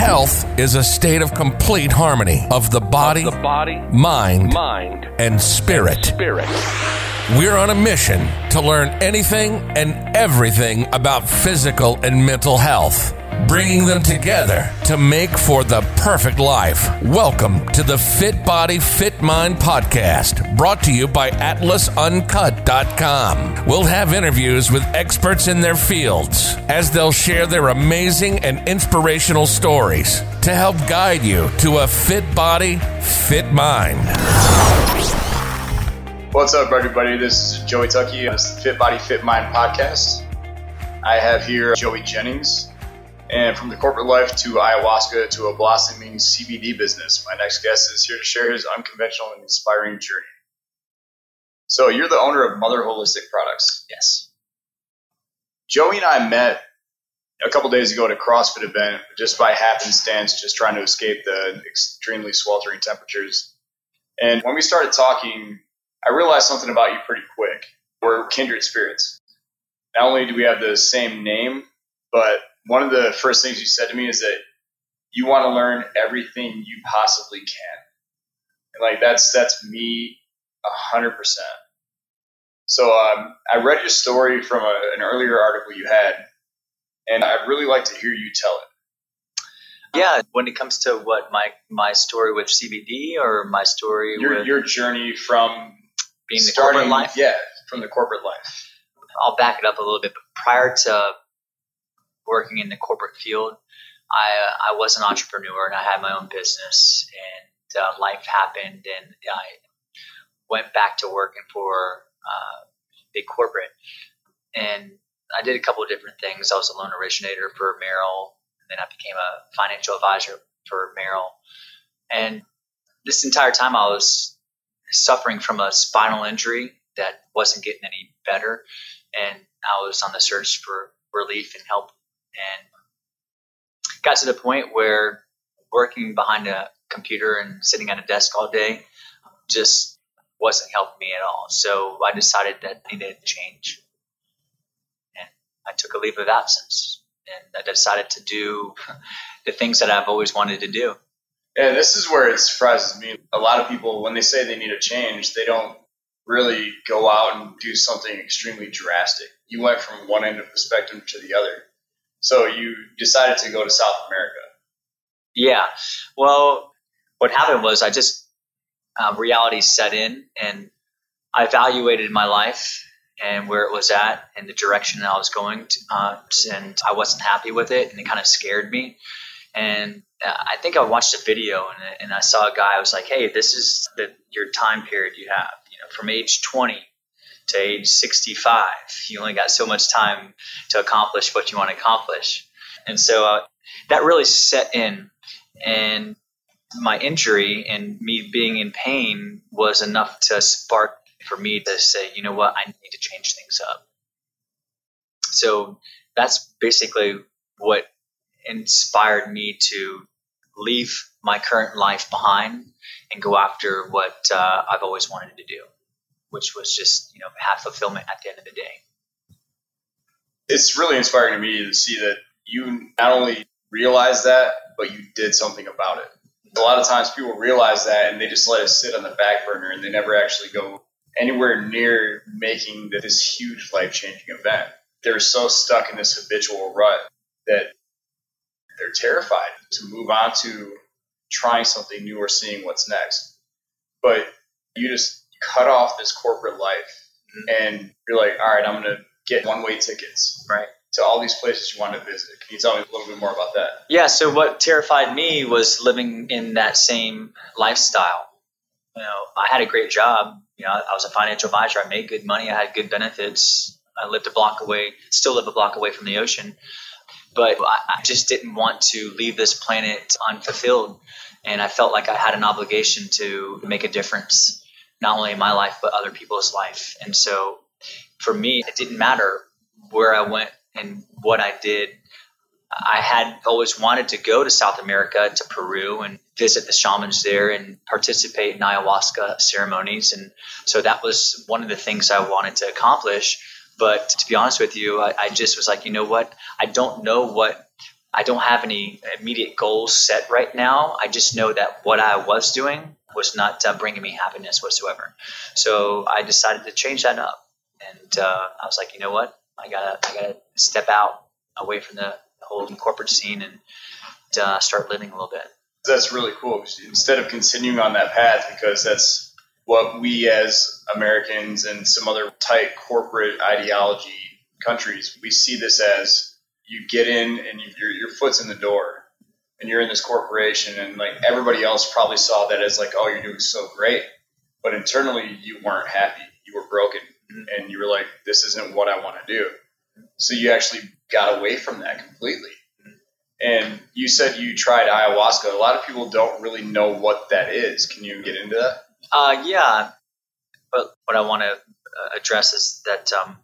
Health is a state of complete harmony of the body, the body, mind, mind, and spirit. spirit. We're on a mission to learn anything and everything about physical and mental health, bringing them together to make for the perfect life. Welcome to the Fit Body, Fit Mind podcast, brought to you by AtlasUncut.com. We'll have interviews with experts in their fields as they'll share their amazing and inspirational stories to help guide you to a fit body, fit mind. What's up, everybody? This is Joey Tucky. This is the Fit Body, Fit Mind podcast. I have here Joey Jennings. And from the corporate life to ayahuasca to a blossoming CBD business, my next guest is here to share his unconventional and inspiring journey. So, you're the owner of Mother Holistic Products. Yes. Joey and I met a couple days ago at a CrossFit event just by happenstance, just trying to escape the extremely sweltering temperatures. And when we started talking, I realized something about you pretty quick. We're kindred spirits. Not only do we have the same name, but one of the first things you said to me is that you want to learn everything you possibly can. And like that's that's me a hundred percent. So um, I read your story from a, an earlier article you had, and I'd really like to hear you tell it. Yeah, when it comes to what my my story with CBD or my story Your with your journey from being the corporate life, yeah, from the corporate life. I'll back it up a little bit. But prior to working in the corporate field, I uh, I was an entrepreneur and I had my own business, and uh, life happened, and I went back to working for uh, big corporate, and I did a couple of different things. I was a loan originator for Merrill, and then I became a financial advisor for Merrill, and this entire time I was suffering from a spinal injury that wasn't getting any better, and I was on the search for relief and help, and got to the point where working behind a computer and sitting at a desk all day just wasn't helping me at all. So I decided that I needed to change, and I took a leave of absence, and I decided to do the things that I've always wanted to do. And this is where it surprises me. A lot of people, when they say they need a change, they don't really go out and do something extremely drastic. You went from one end of the spectrum to the other. So you decided to go to South America. Yeah. Well, what happened was I just uh, reality set in, and I evaluated my life and where it was at and the direction that I was going, to, uh, and I wasn't happy with it, and it kind of scared me. And uh, I think I watched a video, and, and I saw a guy. I was like, "Hey, this is the, your time period you have. You know, from age 20 to age 65, you only got so much time to accomplish what you want to accomplish." And so uh, that really set in, and my injury and me being in pain was enough to spark for me to say, you know what, I need to change things up. So that's basically what inspired me to leave my current life behind and go after what uh, I've always wanted to do, which was just you know have fulfillment at the end of the day. It's really inspiring to me to see that you not only realized that, but you did something about it. A lot of times people realize that and they just let it sit on the back burner and they never actually go anywhere near making this huge life changing event. They're so stuck in this habitual rut that they're terrified to move on to trying something new or seeing what's next. But you just cut off this corporate life mm-hmm. and you're like, all right, I'm going to get one way tickets Right. to all these places you want to visit. Can you tell me a little bit more about that? Yeah. So what terrified me was living in that same lifestyle. You know, I had a great job. You know, I was a financial advisor. I made good money. I had good benefits. I lived a block away, still live a block away from the ocean. But I, I just didn't want to leave this planet unfulfilled. And I felt like I had an obligation to make a difference, not only my life, but other people's life. And so for me, it didn't matter where I went and what I did. I had always wanted to go to South America, to Peru, and visit the shamans there and participate in ayahuasca ceremonies. And so that was one of the things I wanted to accomplish. But to be honest with you, I, I just was like, you know what? I don't know what I don't have any immediate goals set right now. I just know that what I was doing was not uh, bringing me happiness whatsoever. So I decided to change that up, and uh, I was like, you know what, I gotta I gotta step out away from the whole corporate scene and uh, start living a little bit. That's really cool. Instead of continuing on that path, because that's what we as Americans and some other tight corporate ideology countries, we see this as you get in and you, your, your foot's in the door and you're in this corporation and like everybody else probably saw that as like, oh, you're doing so great. But internally, you weren't happy. You were broken and you were like, this isn't what I want to do. So you actually got away from that completely. And you said you tried ayahuasca. A lot of people don't really know what that is. Can you get into that? Uh, yeah. But what I want to uh, address is that, um,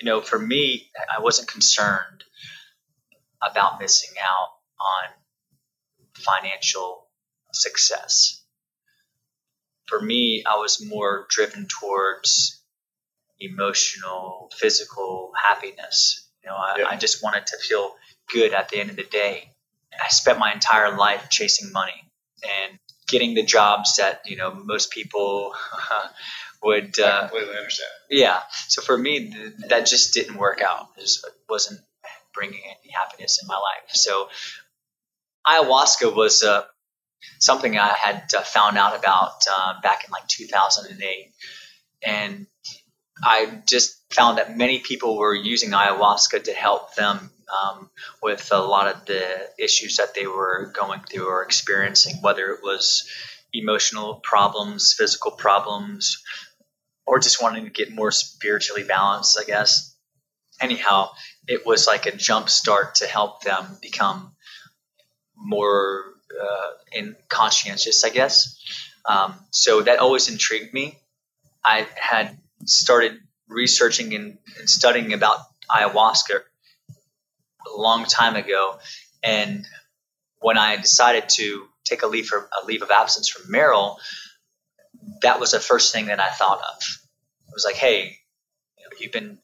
you know, for me, I wasn't concerned about missing out on financial success. For me, I was more driven towards emotional, physical happiness. You know, I, yeah. I just wanted to feel good at the end of the day. I spent my entire life chasing money and getting the jobs that you know most people would. Uh, I completely understand. Yeah. So for me, th- that just didn't work out. It just wasn't bringing any happiness in my life. So ayahuasca was uh, something I had uh, found out about uh, back in like 2008, and I just found that many people were using ayahuasca to help them um, with a lot of the issues that they were going through or experiencing, whether it was emotional problems, physical problems, or just wanting to get more spiritually balanced, I guess. Anyhow, it was like a jump start to help them become more uh, in conscientious, I guess. Um, so that always intrigued me. I had started researching and, and studying about ayahuasca a long time ago, and when I decided to take a leave for a leave of absence from Merrill, that was the first thing that I thought of. It was like, hey, you know, you've been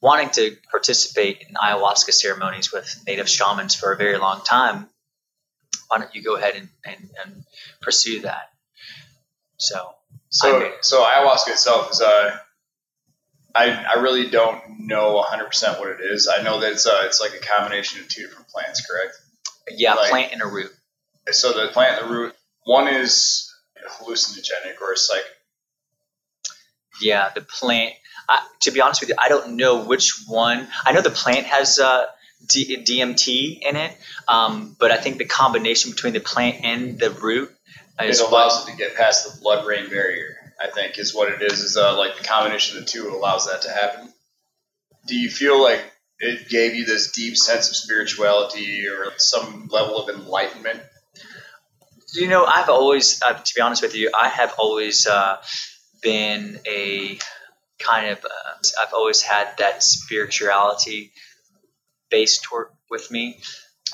wanting to participate in ayahuasca ceremonies with native shamans for a very long time. Why don't you go ahead and, and, and pursue that? So, so, so ayahuasca itself is a. Uh, I, I really don't know 100% what it is. I know that it's, uh, it's like a combination of two different plants, correct? Yeah, like, plant and a root. So the plant and the root, one is hallucinogenic or psych. Yeah, the plant I, to be honest with you, I don't know which one. I know the plant has uh, D- DMT in it, um, but I think the combination between the plant and the root is it allows what, it to get past the blood-brain barrier. I think is what it is. Is uh, like the combination of the two allows that to happen. Do you feel like it gave you this deep sense of spirituality or some level of enlightenment? You know, I've always, uh, to be honest with you, I have always uh, been a kind of uh, I've always had that spirituality based toward with me.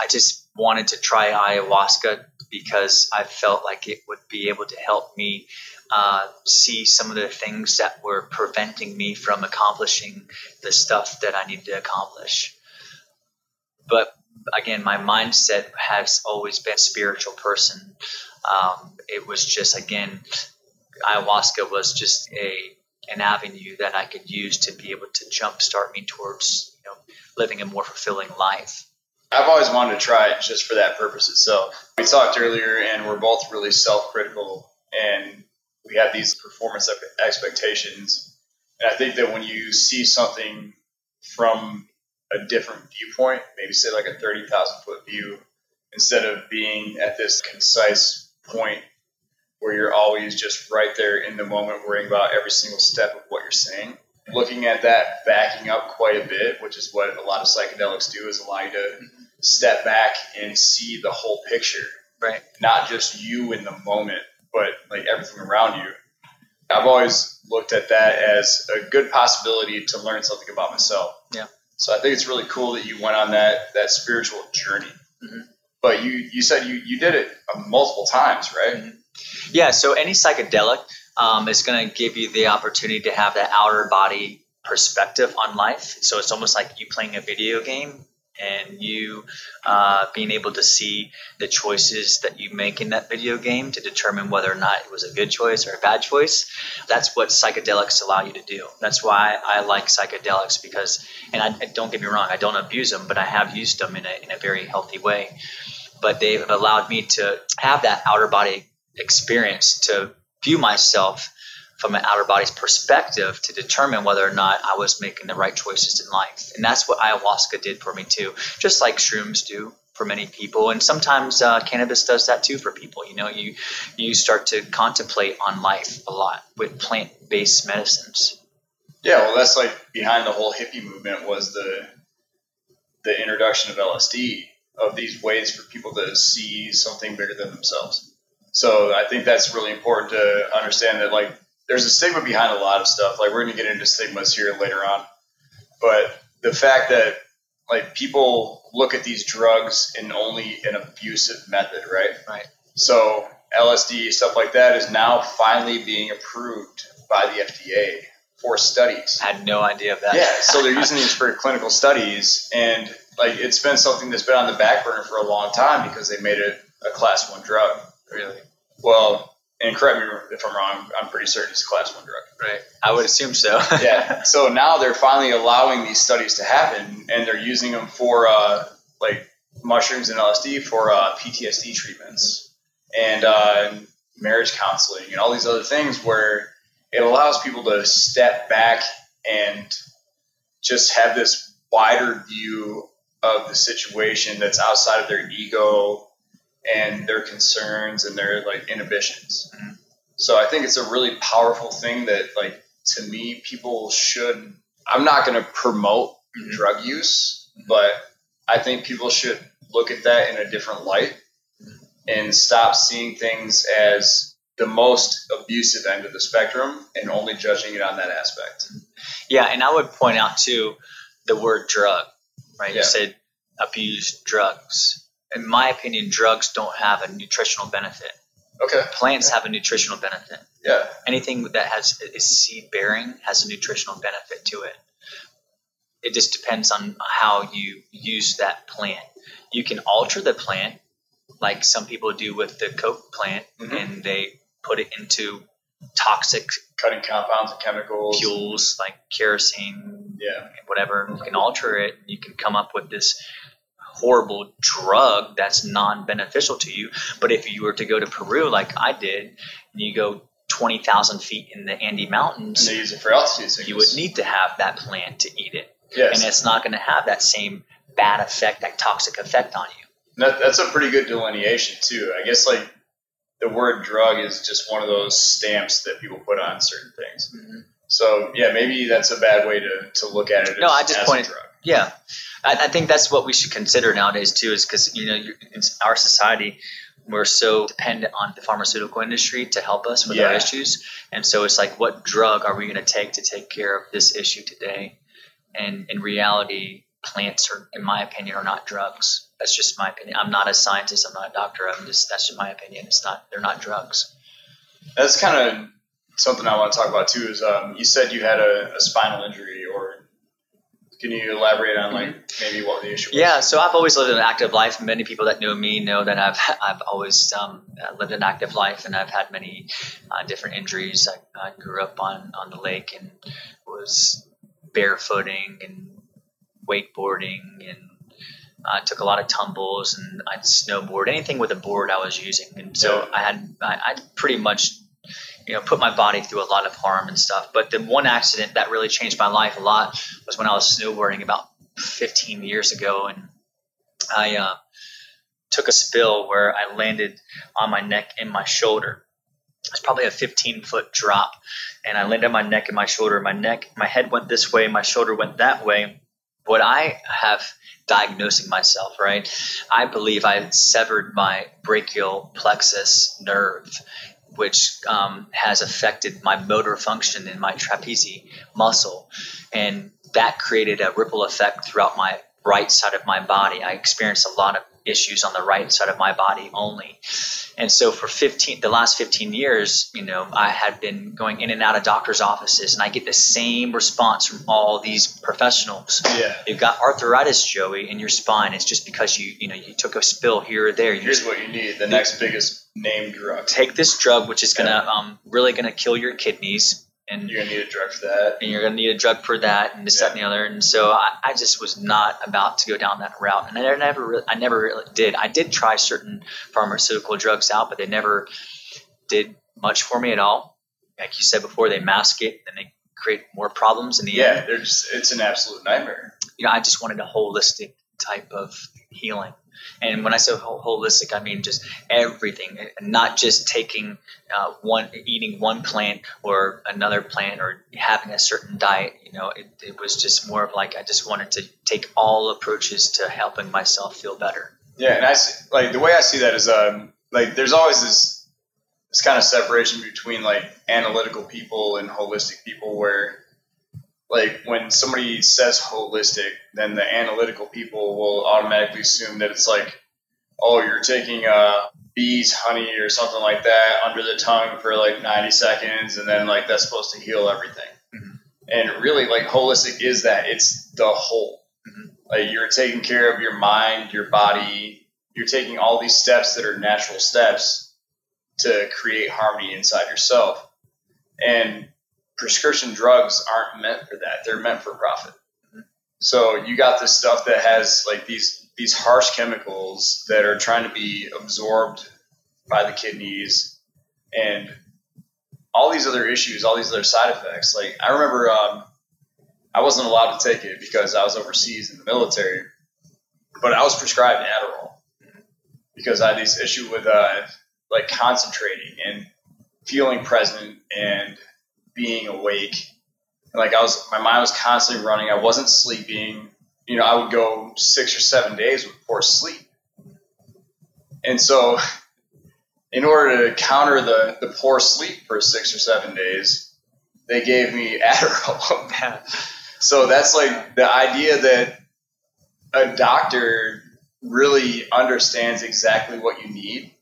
I just wanted to try ayahuasca because I felt like it would be able to help me uh, see some of the things that were preventing me from accomplishing the stuff that I needed to accomplish. But again, my mindset has always been spiritual person. Um, it was just again, ayahuasca was just a an avenue that I could use to be able to jumpstart me towards living a more fulfilling life. I've always wanted to try it just for that purpose itself. We talked earlier, and we're both really self-critical, and we have these performance expectations. And I think that when you see something from a different viewpoint, maybe say like a 30,000 foot view, instead of being at this concise point where you're always just right there in the moment worrying about every single step of what you're saying. Looking at that backing up quite a bit, which is what a lot of psychedelics do, is allow you to step back and see the whole picture. Right. Not just you in the moment, but like everything around you. I've always looked at that as a good possibility to learn something about myself. Yeah. So I think it's really cool that you went on that that spiritual journey. Mm-hmm. But you you said you you did it multiple times, right? Mm-hmm. Yeah, so any psychedelic um, is going to give you the opportunity to have that outer body perspective on life. So it's almost like you playing a video game and you uh, being able to see the choices that you make in that video game to determine whether or not it was a good choice or a bad choice. That's what psychedelics allow you to do. That's why I like psychedelics because, and I, don't get me wrong, I don't abuse them, but I have used them in a, in a very healthy way. But they've allowed me to have that outer body experience to view myself from an outer body's perspective to determine whether or not I was making the right choices in life. And that's what ayahuasca did for me too, just like shrooms do for many people. And sometimes uh, cannabis does that too for people. You know, you you start to contemplate on life a lot with plant-based medicines. Yeah, well, that's like behind the whole hippie movement was the the introduction of LSD of these ways for people to see something bigger than themselves. So I think that's really important to understand that like there's a stigma behind a lot of stuff. Like we're going to get into stigmas here later on, but the fact that like people look at these drugs in only an abusive method, right? Right. So LSD stuff like that is now finally being approved by the FDA for studies. I had no idea of that. Yeah, so they're using these for clinical studies, and like it's been something that's been on the back burner for a long time because they made it a class one drug. Really? Well, and correct me if I'm wrong, I'm pretty certain it's a class one drug. Right. I would assume so. yeah. So now they're finally allowing these studies to happen, and they're using them for uh, like mushrooms and LSD for uh, PTSD treatments and uh, marriage counseling and all these other things where it allows people to step back and just have this wider view of the situation that's outside of their ego and their concerns and their like inhibitions. Mm-hmm. So I think it's a really powerful thing that like to me people should I'm not going to promote mm-hmm. drug use, mm-hmm. but I think people should look at that in a different light and stop seeing things as the most abusive end of the spectrum and only judging it on that aspect. Yeah, and I would point out too the word drug, right? Yeah. You said abuse drugs in my opinion, drugs don't have a nutritional benefit. Okay. Plants have a nutritional benefit. Yeah. Anything that has is seed bearing has a nutritional benefit to it. It just depends on how you use that plant. You can alter the plant, like some people do with the coke plant, mm-hmm. and they put it into toxic cutting compounds and chemicals, fuels like kerosene, yeah, whatever. You can alter it. You can come up with this horrible drug that's non-beneficial to you. But if you were to go to Peru, like I did, and you go 20,000 feet in the Andes Mountains, and they use it for altitude sickness. you would need to have that plant to eat it. Yes. And it's not going to have that same bad effect, that toxic effect on you. That, that's a pretty good delineation too. I guess like the word drug is just one of those stamps that people put on certain things. Mm-hmm. So yeah, maybe that's a bad way to, to look at it. No, as, I just pointed. Yeah, I, I, think that's what we should consider nowadays too, is because you know in our society we're so dependent on the pharmaceutical industry to help us with yeah. our issues, and so it's like, what drug are we going to take to take care of this issue today? And in reality, plants are, in my opinion, are not drugs. That's just my opinion. I'm not a scientist. I'm not a doctor. I'm just that's just my opinion. It's not. They're not drugs. That's kind of something I want to talk about too. Is um, you said you had a, a spinal injury can you elaborate on like maybe what the issue was? Yeah, so I've always lived an active life. Many people that know me know that I've I've always um, lived an active life, and I've had many uh, different injuries. I, I, grew up on on the lake and was barefooting and wakeboarding and I took a lot of tumbles and I'd snowboard anything with a board I was using, and so yeah. I had I, I pretty much you know, put my body through a lot of harm and stuff. But the one accident that really changed my life a lot was when I was snowboarding about 15 years ago, and I uh, took a spill where I landed on my neck and my shoulder. It's probably a 15 foot drop, and I landed on my neck and my shoulder. My neck, my head went this way, my shoulder went that way. What I have diagnosing myself, right? I believe I severed my brachial plexus nerve which um, has affected my motor function in my trapezius muscle. And that created a ripple effect throughout my right side of my body. I experienced a lot of issues on the right side of my body only. And so for 15, the last 15 years, you know, I had been going in and out of doctor's offices and I get the same response from all these professionals. Yeah. You've got arthritis, Joey, in your spine. It's just because you, you know, you took a spill here or there. Here's what you need: the next biggest name drug. take this drug, which is gonna, um, really gonna kill your kidneys. And You're gonna need a drug for that. and you're going to need a drug for that and this, that, and the other. And so I, I just was not about to go down that route, and I never, really, I never really did. I did try certain pharmaceutical drugs out, but they never did much for me at all. Like you said before, they mask it and they create more problems in the Yeah, end. they're it's an absolute nightmare. You know, I just wanted a holistic type of healing. And when I say holistic, I mean just everything, not just taking uh, one, eating one plant or another plant or having a certain diet. You know, it, it was just more of like I just wanted to take all approaches to helping myself feel better. Yeah, and I see, like the way I see that is um like there's always this this kind of separation between like analytical people and holistic people where like when somebody says holistic, then the analytical people will automatically assume that it's like, oh, you're taking uh, bees honey or something like that under the tongue for like 90 seconds, and then like that's supposed to heal everything. Mhm. And really, like holistic is that it's the whole. Mhm. Like you're taking care of your mind, your body. You're taking all these steps that are natural steps to create harmony inside yourself. And prescription drugs aren't meant for that. They're meant for profit. So you got this stuff that has like these these harsh chemicals that are trying to be absorbed by the kidneys and all these other issues, all these other side effects. Like I remember um, I wasn't allowed to take it because I was overseas in the military, but I was prescribed Adderall because I had this issue with uh, like concentrating and feeling present and being awake. Like I was, my mind was constantly running. I wasn't sleeping. You know, I would go six or seven days with poor sleep. And so, in order to counter the, the poor sleep for six or seven days, they gave me Adderall. so that's like the idea that a doctor really understands exactly what you need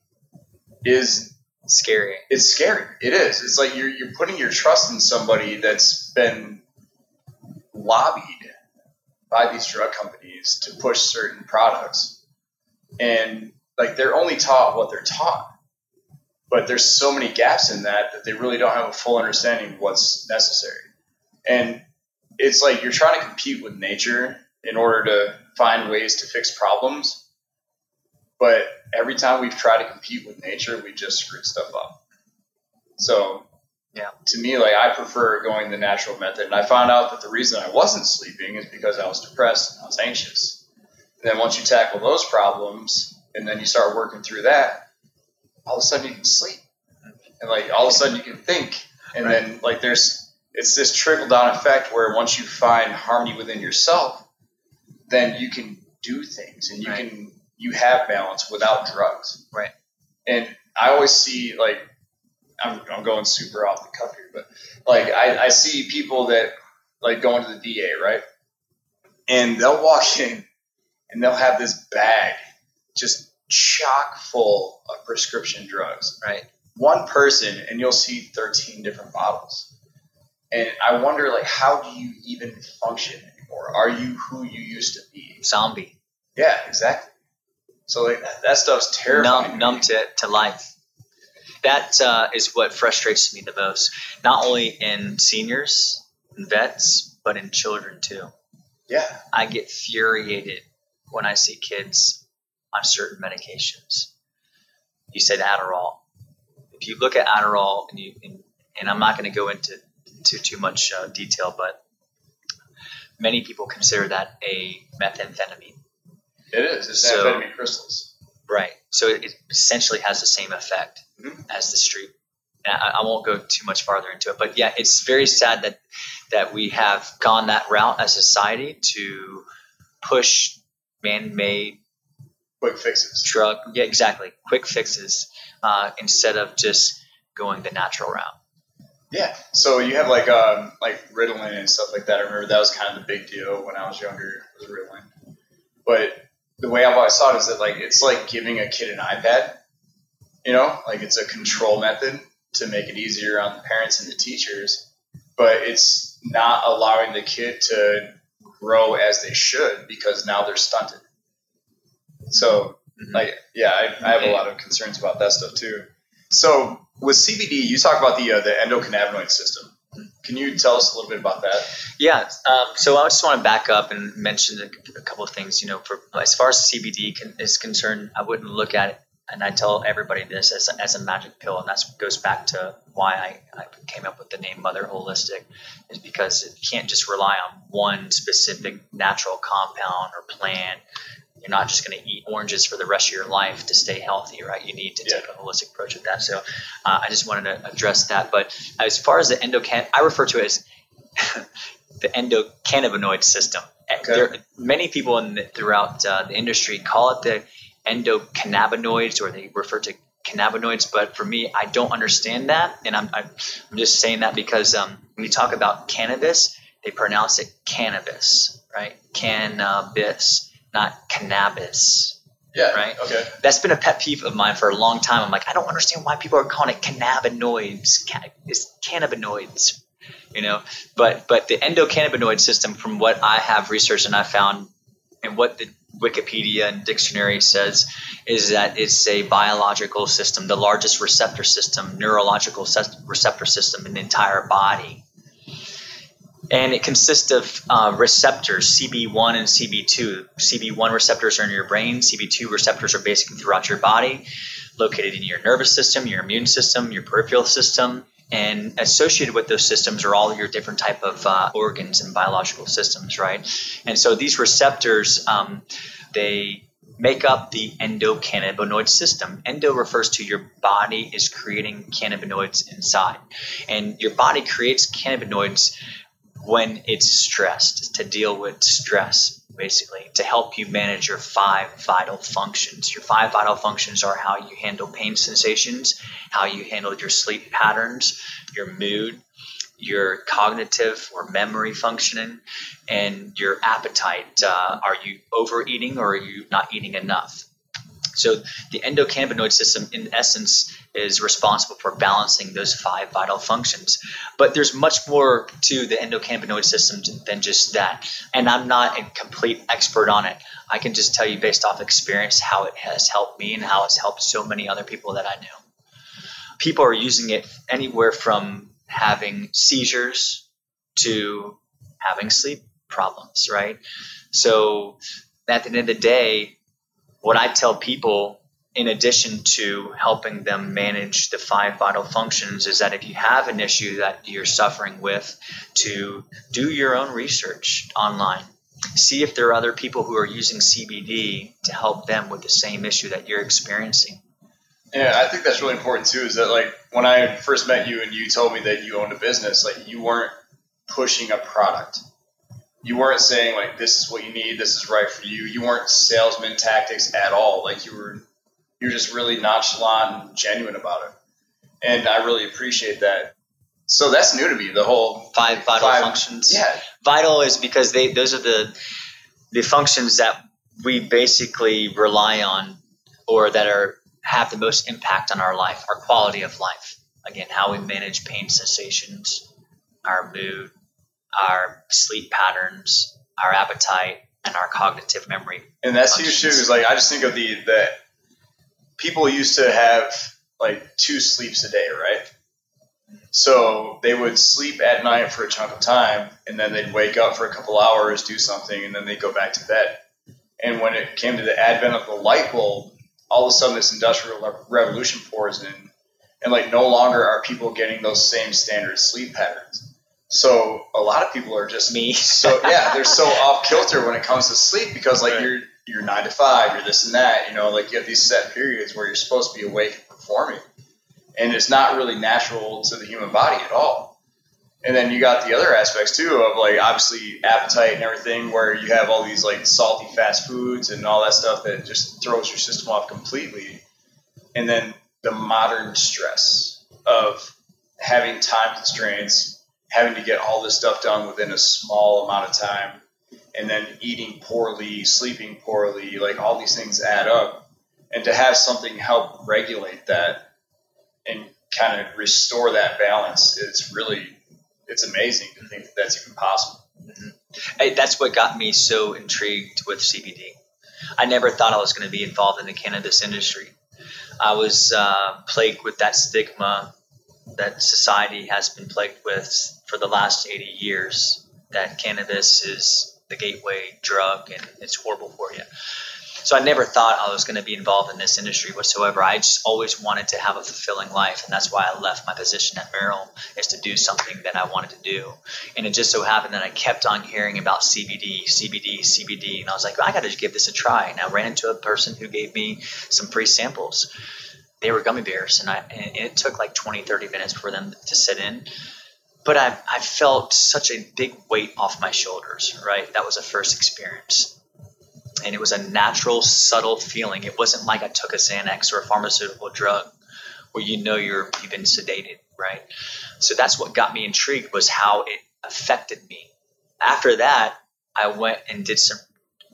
is Scary. it's scary. It is. It's like you're you're putting your trust in somebody that's been lobbied by these drug companies to push certain products, and like they're only taught what they're taught. But there's so many gaps in that that they really don't have a full understanding of what's necessary. And it's like you're trying to compete with nature in order to find ways to fix problems. But every time we've tried to compete with nature, we just screwed stuff up. So, Yeah. to me, like I prefer going the natural method. And I found out that the reason I wasn't sleeping is because I was depressed and I was anxious. And then once you tackle those problems and then you start working through that, all of a sudden you can sleep. And like all of a sudden you can think. And then like there's it's this trickle down effect where once you find harmony within yourself, then you can do things and you Right. can you have balance without drugs. Right. And I always see like I'm, I'm going super off the cuff here, but like I, I see people that like go into the DA, right? And they'll walk in and they'll have this bag just chock full of prescription drugs. Right. One person and you'll see 13 different bottles. And I wonder like how do you even function anymore? Are you who you used to be? Zombie. Yeah, exactly. So like that, that stuff's terrifying. numb, numb to, to life. That uh, is what frustrates me the most, not only in seniors and vets, but in children too. Yeah. I get furiated when I see kids on certain medications. You said Adderall. If you look at Adderall, and you and, and I'm not going to go into to too much uh, detail, but many people consider that a methamphetamine. It is. It's So- amphetamine crystals. Right. So it, it essentially has the same effect Mhm. as the street. And I, I won't go too much farther into it, but yeah, it's very sad that that we have gone that route as a society to push man-made Quick fixes. drug, yeah, exactly, quick fixes uh, instead of just going the natural route. Yeah. So you have like um like Ritalin and stuff like that. I remember that was kind of the big deal when I was younger was Ritalin. But the way I've always thought is that like it's like giving a kid an iPad. You know, like it's a control method to make it easier on the parents and the teachers, but it's not allowing the kid to grow as they should because now they're stunted. So, mm-hmm. like, yeah, I, I have a lot of concerns about that stuff too. So, with CBD, you talk about the uh, the endocannabinoid system. Can you tell us a little bit about that? Yeah. Um, so I just want to back up and mention a, a couple of things. You know, for as far as CBD can, is concerned, I wouldn't look at it, and I tell everybody this as a, as a magic pill, and that goes back to why I, I came up with the name Mother Holistic, is because it can't just rely on one specific natural compound or plant you're not just going to eat oranges for the rest of your life to stay healthy, right? You need to yeah. take a holistic approach with that. So uh, I just wanted to address that. But as far as the endocan, I refer to it as the endocannabinoid system. Okay. There, many people in the, throughout uh, the industry call it the endocannabinoids, or they refer to cannabinoids. But for me, I don't understand that, and I'm I'm just saying that because um, when you talk about cannabis, they pronounce it cannabis, right? Cannabis not cannabis. Yeah. Right. Okay. That's been a pet peeve of mine for a long time. I'm like, I don't understand why people are calling it cannabinoids. It's cannabinoids, you know. But but the endocannabinoid system, from what I have researched and I found, and what the Wikipedia and dictionary says, is that it's a biological system, the largest receptor system, neurological receptor system in the entire body and it consists of uh, receptors CB1 and CB2. CB1 receptors are in your brain, CB2 receptors are basically throughout your body, located in your nervous system, your immune system, your peripheral system. And associated with those systems are all your different type of uh, organs and biological systems, right? And so these receptors, um, they make up the endocannabinoid system. Endo refers to your body is creating cannabinoids inside. And your body creates cannabinoids when it's stressed to deal with stress basically to help you manage your five vital functions. Your five vital functions are how you handle pain sensations how you handle your sleep patterns your mood your cognitive or memory functioning and your appetite. Uh, are you overeating or are you not eating enough so the endocannabinoid system, in essence, is responsible for balancing those five vital functions. But there's much more to the endocannabinoid system than just that. And I'm not a complete expert on it. I can just tell you based off experience how it has helped me and how it's helped so many other people that I know. People are using it anywhere from having seizures to having sleep problems, right? So at the end of the day, what I tell people, in addition to helping them manage the five vital functions, is that if you have an issue that you're suffering with, to do your own research online. See if there are other people who are using CBD to help them with the same issue that you're experiencing. Yeah, I think that's really important too. Is that like when I first met you and you told me that you owned a business, like you weren't pushing a product you weren't saying like this is what you need, this is right for you. You weren't salesman tactics at all. Like you were you were just really nonchalant and genuine about it. And I really appreciate that. So that's new to me, the whole five vital five, functions. Yeah. Vital is because they those are the the functions that we basically rely on or that are have the most impact on our life, our quality of life. Again, how we manage pain sensations, our mood, our sleep patterns, our appetite, and our cognitive memory. And that's huge too. Is like I just think of the that people used to have like two sleeps a day, right? So they would sleep at night for a chunk of time, and then they'd wake up for a couple hours, do something, and then they'd go back to bed. And when it came to the advent of the light bulb, all of a sudden this industrial revolution pours in, and like no longer are people getting those same standard sleep patterns. So a lot of people are just me. so yeah, they're so off kilter when it comes to sleep because like right. you're you're nine to five, you're this and that. You know, like you have these set periods where you're supposed to be awake and performing, and it's not really natural to the human body at all. And then you got the other aspects too of like obviously appetite and everything, where you have all these like salty fast foods and all that stuff that just throws your system off completely. And then the modern stress of having time constraints having to get all this stuff done within a small amount of time and then eating poorly, sleeping poorly, like all these things add up. And to have something help regulate that and kind of restore that balance, it's really, it's amazing to think that that's even possible. Mm-hmm. Hey, that's what got me so intrigued with CBD. I never thought I was going to be involved in the cannabis industry. I was uh, plagued with that stigma that society has been plagued with for the last 80 years that cannabis is the gateway drug and it's horrible for you. So I never thought I was going to be involved in this industry whatsoever. I just always wanted to have a fulfilling life, and that's why I left my position at Merrill is to do something that I wanted to do. And it just so happened that I kept on hearing about CBD, CBD, CBD, and I was like, I got to give this a try. And I ran into a person who gave me some free samples. They were gummy bears, and, I, and it took like 20, 30 minutes for them to sit in but I, I felt such a big weight off my shoulders, right? That was a first experience and it was a natural, subtle feeling. It wasn't like I took a Xanax or a pharmaceutical drug where you know you're you've been sedated, right? So that's what got me intrigued was how it affected me. After that, I went and did some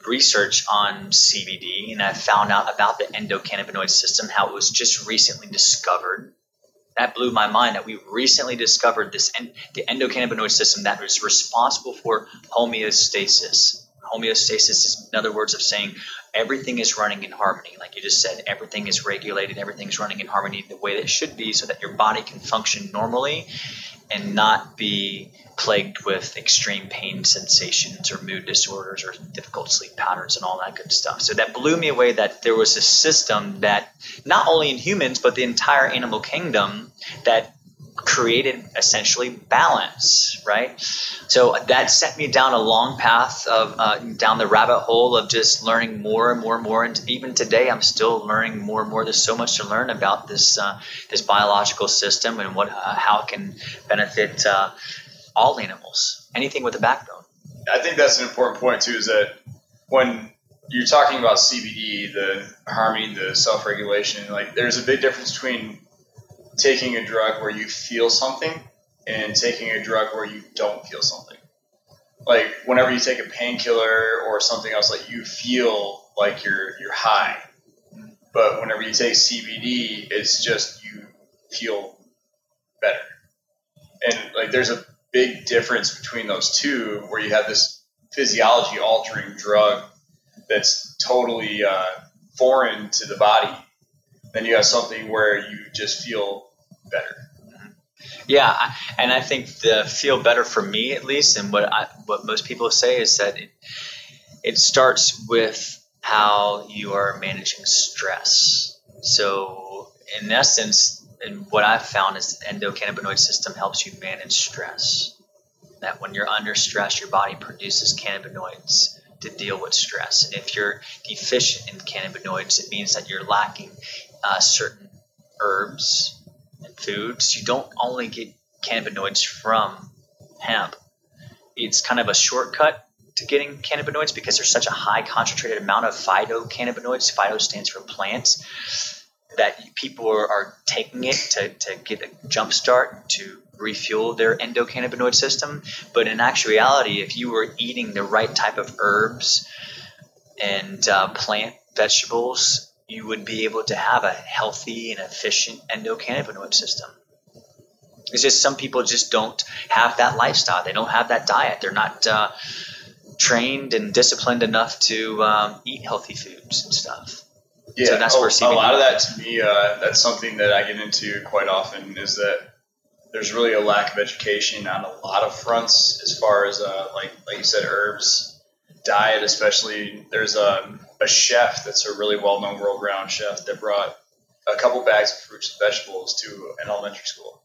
research on CBD and I found out about the endocannabinoid system, how it was just recently discovered. That blew my mind that we recently discovered this the endocannabinoid system that is responsible for homeostasis homeostasis is in other words of saying everything is running in harmony. Like you just said, everything is regulated, everything's running in harmony the way that it should be so that your body can function normally and not be plagued with extreme pain sensations or mood disorders or difficult sleep patterns and all that good stuff. So that blew me away that there was a system that not only in humans but the entire animal kingdom that created essentially balance, right? So that set me down a long path of uh, down the rabbit hole of just learning more and more and more. And even today, I'm still learning more and more. There's so much to learn about this uh, this biological system and what uh, how it can benefit uh, all animals, anything with a backbone. I think that's an important point too. Is that when you're talking about CBD, the harmony, the self-regulation, like there's a big difference between taking a drug where you feel something and taking a drug where you don't feel something. Like whenever you take a painkiller or something else, like you feel like you're you're high. But whenever you take CBD, it's just you feel better. And like there's a big difference between those two where you have this physiology altering drug that's totally uh, foreign to the body. Then you have something where you just feel better. Yeah, and I think the feel better for me at least, and what I, what most people say is that it it starts with how you are managing stress. So in essence, and what I've found is the endocannabinoid system helps you manage stress. That when you're under stress, your body produces cannabinoids to deal with stress. And if you're deficient in cannabinoids, it means that you're lacking uh, certain herbs foods, you don't only get cannabinoids from hemp. It's kind of a shortcut to getting cannabinoids because there's such a high concentrated amount of phytocannabinoids. Phyto stands for plants that people are, are taking it to, to get a jump start to refuel their endocannabinoid system. But in actuality, if you were eating the right type of herbs and uh, plant vegetables you would be able to have a healthy and efficient endocannabinoid system. It's just some people just don't have that lifestyle. They don't have that diet. They're not uh, trained and disciplined enough to um, eat healthy foods and stuff. Yeah, so that's where CBD a lot of that to me, uh, that's something that I get into quite often is that there's really a lack of education on a lot of fronts as far as uh, like like you said herbs, diet especially. There's a um, a chef that's a really well known world renowned chef that brought a couple bags of fruits and vegetables to an elementary school.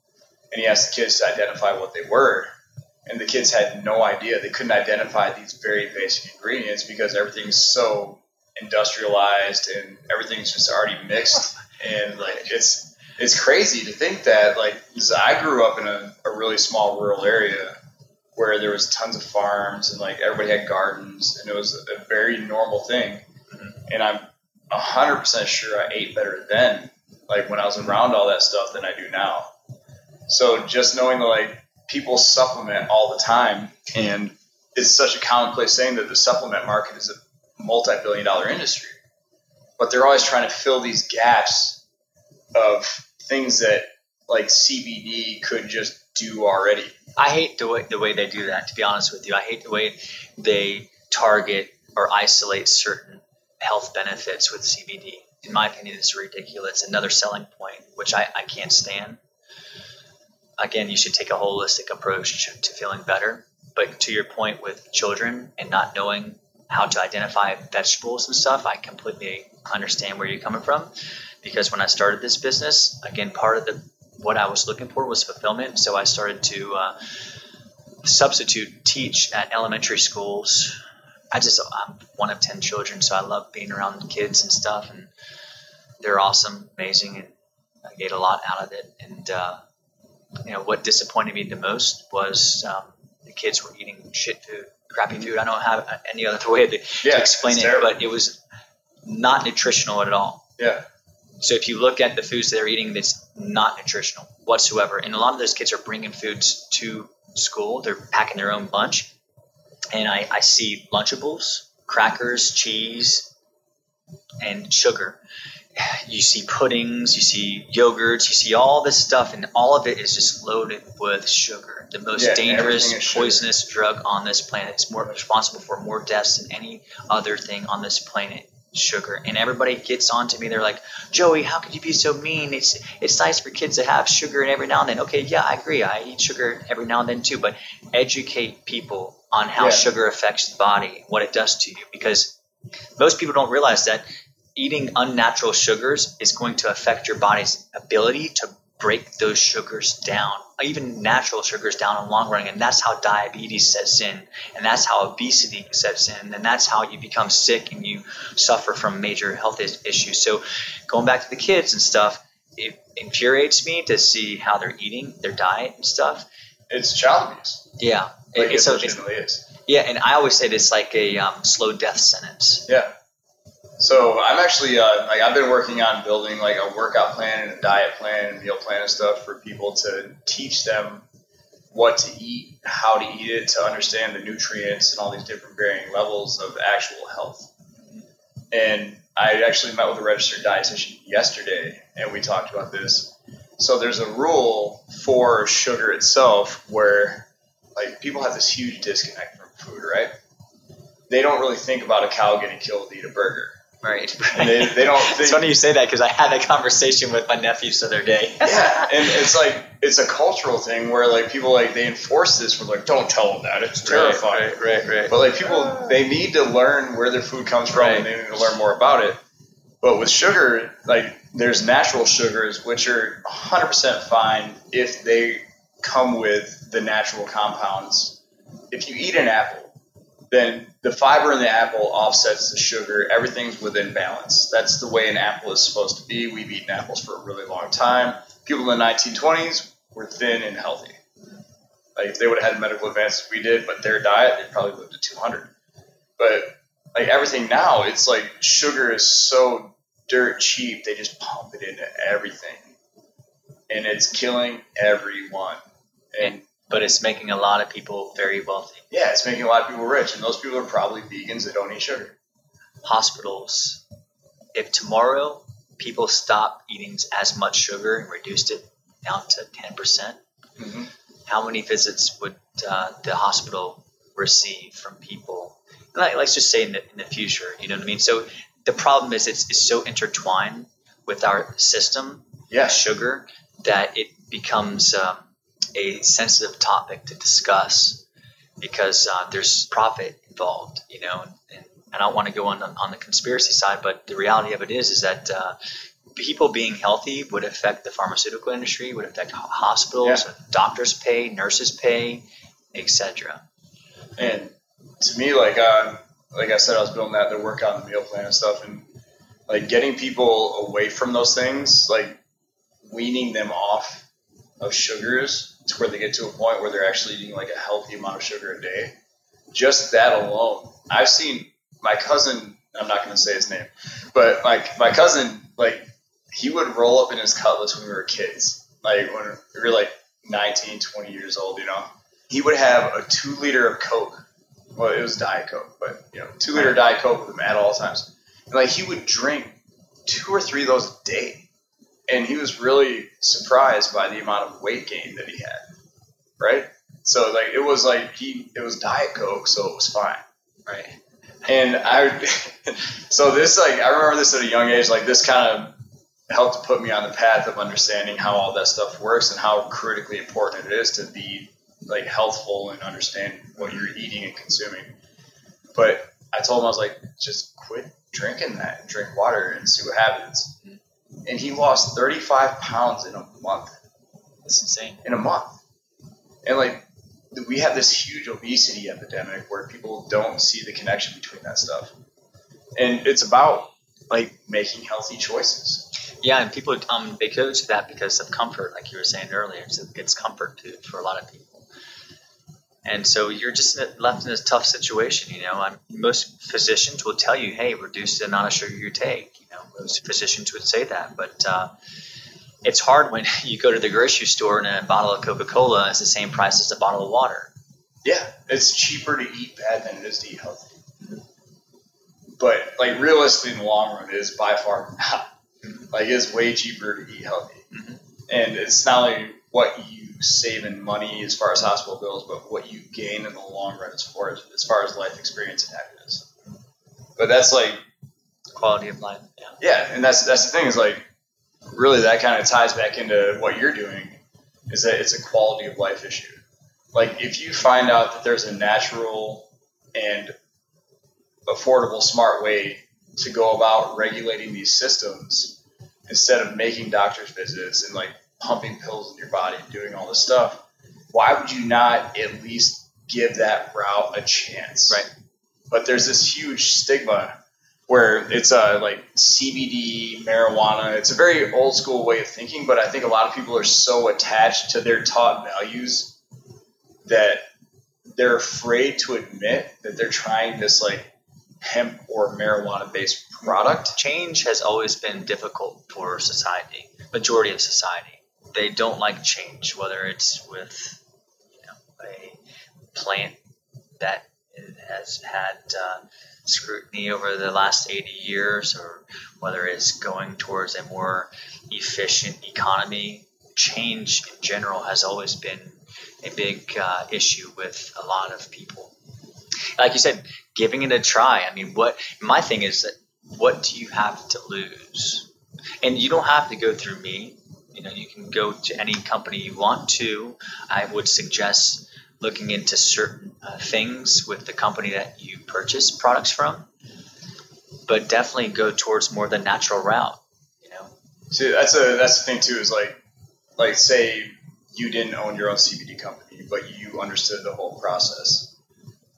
And he asked the kids to identify what they were. And the kids had no idea. They couldn't identify these very basic ingredients because everything's so industrialized and everything's just already mixed. And like it's it's crazy to think that like I grew up in a, a really small rural area where there was tons of farms and like everybody had gardens and it was a very normal thing and I'm hundred percent sure I ate better then, like when I was around all that stuff, than I do now. So just knowing that like people supplement all the time, and it's such a commonplace saying that the supplement market is a multi-billion dollar industry. But they're always trying to fill these gaps of things that like CBD could just do already. I hate the way the way they do that. To be honest with you, I hate the way they target or isolate certain health benefits with CBD. In my opinion, it's ridiculous. Another selling point, which I, I can't stand. Again, you should take a holistic approach to, feeling better. But to your point with children and not knowing how to identify vegetables and stuff, I completely understand where you're coming from. Because when I started this business, again, part of the what I was looking for was fulfillment. So I started to uh, substitute teach at elementary schools. I just I'm one of ten children, so I love being around kids and stuff, and they're awesome, amazing, and I get a lot out of it. And uh, you know what disappointed me the most was um, the kids were eating shit food, crappy food. I don't have any other way to, Yeah, to explain it, terrible. but it was not nutritional at all. Yeah. So if you look at the foods they're eating, that's not nutritional whatsoever. And a lot of those kids are bringing foods to school. They're packing their own lunch, and I, I see Lunchables, crackers, cheese, and sugar. You see puddings, you see yogurts, you see all this stuff, and all of it is just loaded with sugar. The most Yeah, dangerous, sugar. poisonous drug on this planet. It's more responsible for more deaths than any other thing on this planet. Sugar, and everybody gets on to me. They're like, "Joey, how could you be so mean? It's it's nice for kids to have sugar and every now and then." Okay, yeah, I agree. I eat sugar every now and then too, but educate people on how Yeah. sugar affects the body, what it does to you, because most people don't realize that eating unnatural sugars is going to affect your body's ability to break those sugars down, even natural sugars down in the long run. And that's how diabetes sets in, and that's how obesity sets in, and that's how you become sick and you suffer from major health issues. So, going back to the kids and stuff, it infuriates me to see how they're eating, their diet and stuff. It's child abuse. Yeah, Like it's, it it's legitimately is. yeah, and I always say it's like a um, slow death sentence. Yeah. So I'm actually uh, like I've been working on building like a workout plan and a diet plan and meal plan and stuff for people to teach them what to eat, how to eat it, to understand the nutrients and all these different varying levels of actual health. And I actually met with a registered dietitian yesterday, and we talked about this. So there's a rule for sugar itself where like people have this huge disconnect from food, right? They don't really think about a cow getting killed to eat a burger. Right. And they, they don't it's funny you say that because I had that conversation with my nephews the other day. yeah, and it's like it's a cultural thing where like people like they enforce this with like don't tell them that it's terrifying. Right, right, right. But like people, they need to learn where their food comes from, right. and they need to learn more about it. But with sugar, like there's natural sugars which are 100% fine if they come with the natural compounds. If you eat an apple, then the fiber in the apple offsets the sugar. Everything's within balance. That's the way an apple is supposed to be. We've eaten apples for a really long time. People in the 1920s were thin and healthy. Like if they would have had medical advances we did, but their diet, they probably lived to 200. But like everything now, it's like sugar is so dirt cheap. They just pump it into everything, and it's killing everyone. And but it's making a lot of people very wealthy. yeah, it's making a lot of people rich, and those people are probably vegans that don't eat sugar. Hospitals. If tomorrow people stop eating as much sugar and reduced it down to 10%, percent Mhm. how many visits would uh, the hospital receive from people? Like, let's just say in the, in the future, you know what I mean? So the problem is it's, it's so intertwined with our system Yeah, sugar that it becomes um, a sensitive topic to discuss because uh, there's profit involved, you know. And, I don't want to go on the, on the conspiracy side, but the reality of it is is that uh, people being healthy would affect the pharmaceutical industry, would affect ho- hospitals, doctors pay, nurses pay, etc. and to me, like uh, like I said, I was building that the workout and the meal plan and stuff, and like getting people away from those things, like weaning them off of sugars to where they get to a point where they're actually eating like a healthy amount of sugar a day. Just that alone, I've seen my cousin. I'm not going to say his name, but like my cousin, like he would roll up in his cutlass when we were kids, like when we were like 19, 20 years old. You know, he would have a two liter of Coke well, it was Diet Coke, but you know, two liter Diet Coke with him at all times. And like he would drink two or three of those a day, and he was really surprised by the amount of weight gain that he had. Right. So like it was like he it was Diet Coke, so it was fine. Right. And I, so this like I remember this at a young age. Like this kind of helped to put me on the path of understanding how all that stuff works and how critically important it is to be like healthful and understand what you're eating and consuming. But I told him I was like, just quit drinking that drink water and see what happens. And he lost 35 pounds in a month. That's insane. In a month. And like we have this huge obesity epidemic where people don't see the connection between that stuff. And it's about like making healthy choices. Yeah, and people um they go to that because of comfort, like you were saying earlier. It's, it's comfort food for a lot of people. And so you're just left in this tough situation, you know. I'm, most physicians will tell you, "Hey, reduce the amount of sugar you take." You know, most physicians would say that, but uh, it's hard when you go to the grocery store and a bottle of Coca-Cola is the same price as a bottle of water. Yeah, it's cheaper to eat bad than it is to eat healthy. But like realistically, in the long run, it is by far not. Like it's way cheaper to eat healthy, mm-hmm. and it's not only what you save in money as far as hospital bills, but what you gain in the long run as far as as far as life experience and happiness. But that's like quality of life. Yeah. Yeah, and that's that's the thing is like really that kind of ties back into what you're doing is that it's a quality of life issue. Like if you find out that there's a natural and affordable, smart way to go about regulating these systems instead of making doctor's visits and like pumping pills in your body and doing all this stuff, why would you not at least give that route a chance? Right. But there's this huge stigma where it's a like CBD marijuana. It's a very old school way of thinking, but I think a lot of people are so attached to their taught values that they're afraid to admit that they're trying this like hemp or marijuana based product. Change has always been difficult for society, majority of society. They don't like change, whether it's with you know, a plant that has had uh, scrutiny over the last 80 years, or whether it's going towards a more efficient economy. Change in general has always been a big uh, issue with a lot of people. Like you said, giving it a try. I mean, what my thing is that what do you have to lose? And you don't have to go through me. You know, you can go to any company you want to. I would suggest looking into certain uh, things with the company that you purchase products from, but definitely go towards more the natural route. You know. See, that's a that's the thing too. Is like, like say you didn't own your own CBD company, but you understood the whole process.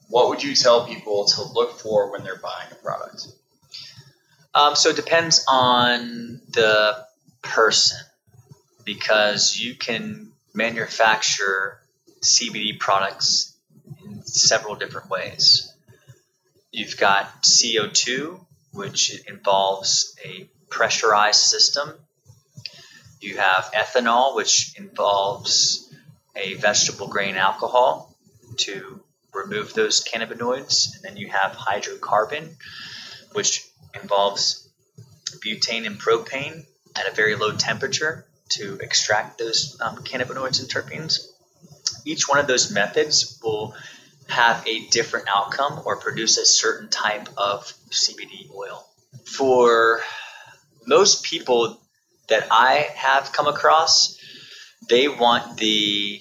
What would you tell people to look for when they're buying a product? Um, so it depends on the person because you can manufacture CBD products in several different ways. You've got CO2, which involves a pressurized system. You have ethanol, which involves a vegetable grain alcohol to remove those cannabinoids. And then you have hydrocarbon, which involves butane and propane at a very low temperature to extract those um, cannabinoids and terpenes each one of those methods will have a different outcome or produce a certain type of CBD oil. For most people that I have come across, they want the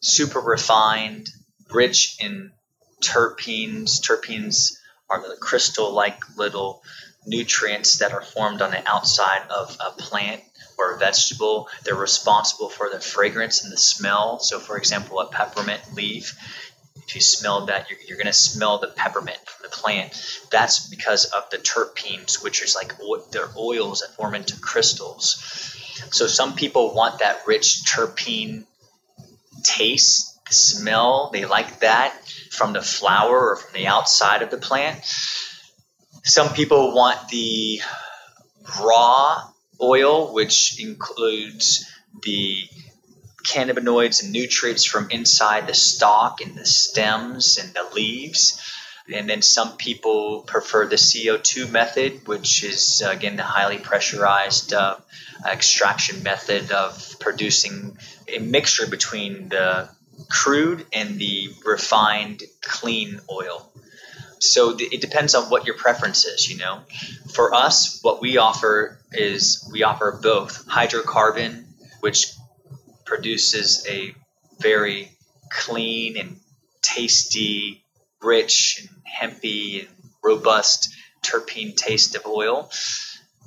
super refined, rich in terpenes. Terpenes are the crystal like little nutrients that are formed on the outside of a plant or a vegetable. They're responsible for the fragrance and the smell. So, for example, a peppermint leaf, if you smell that, you're, you're going to smell the peppermint from the plant. That's because of the terpenes, which is like they're oils that form into crystals. So, some people want that rich terpene taste, smell. They like that from the flower or from the outside of the plant. Some people want the raw oil, which includes the cannabinoids and nutrients from inside the stalk and the stems and the leaves. And then some people prefer the CO2 method, which is again the highly pressurized uh, extraction method of producing a mixture between the crude and the refined clean oil. So it depends on what your preference is, you know. For us, what we offer is we offer both hydrocarbon, which produces a very clean and tasty, rich and hempy and robust terpene taste of oil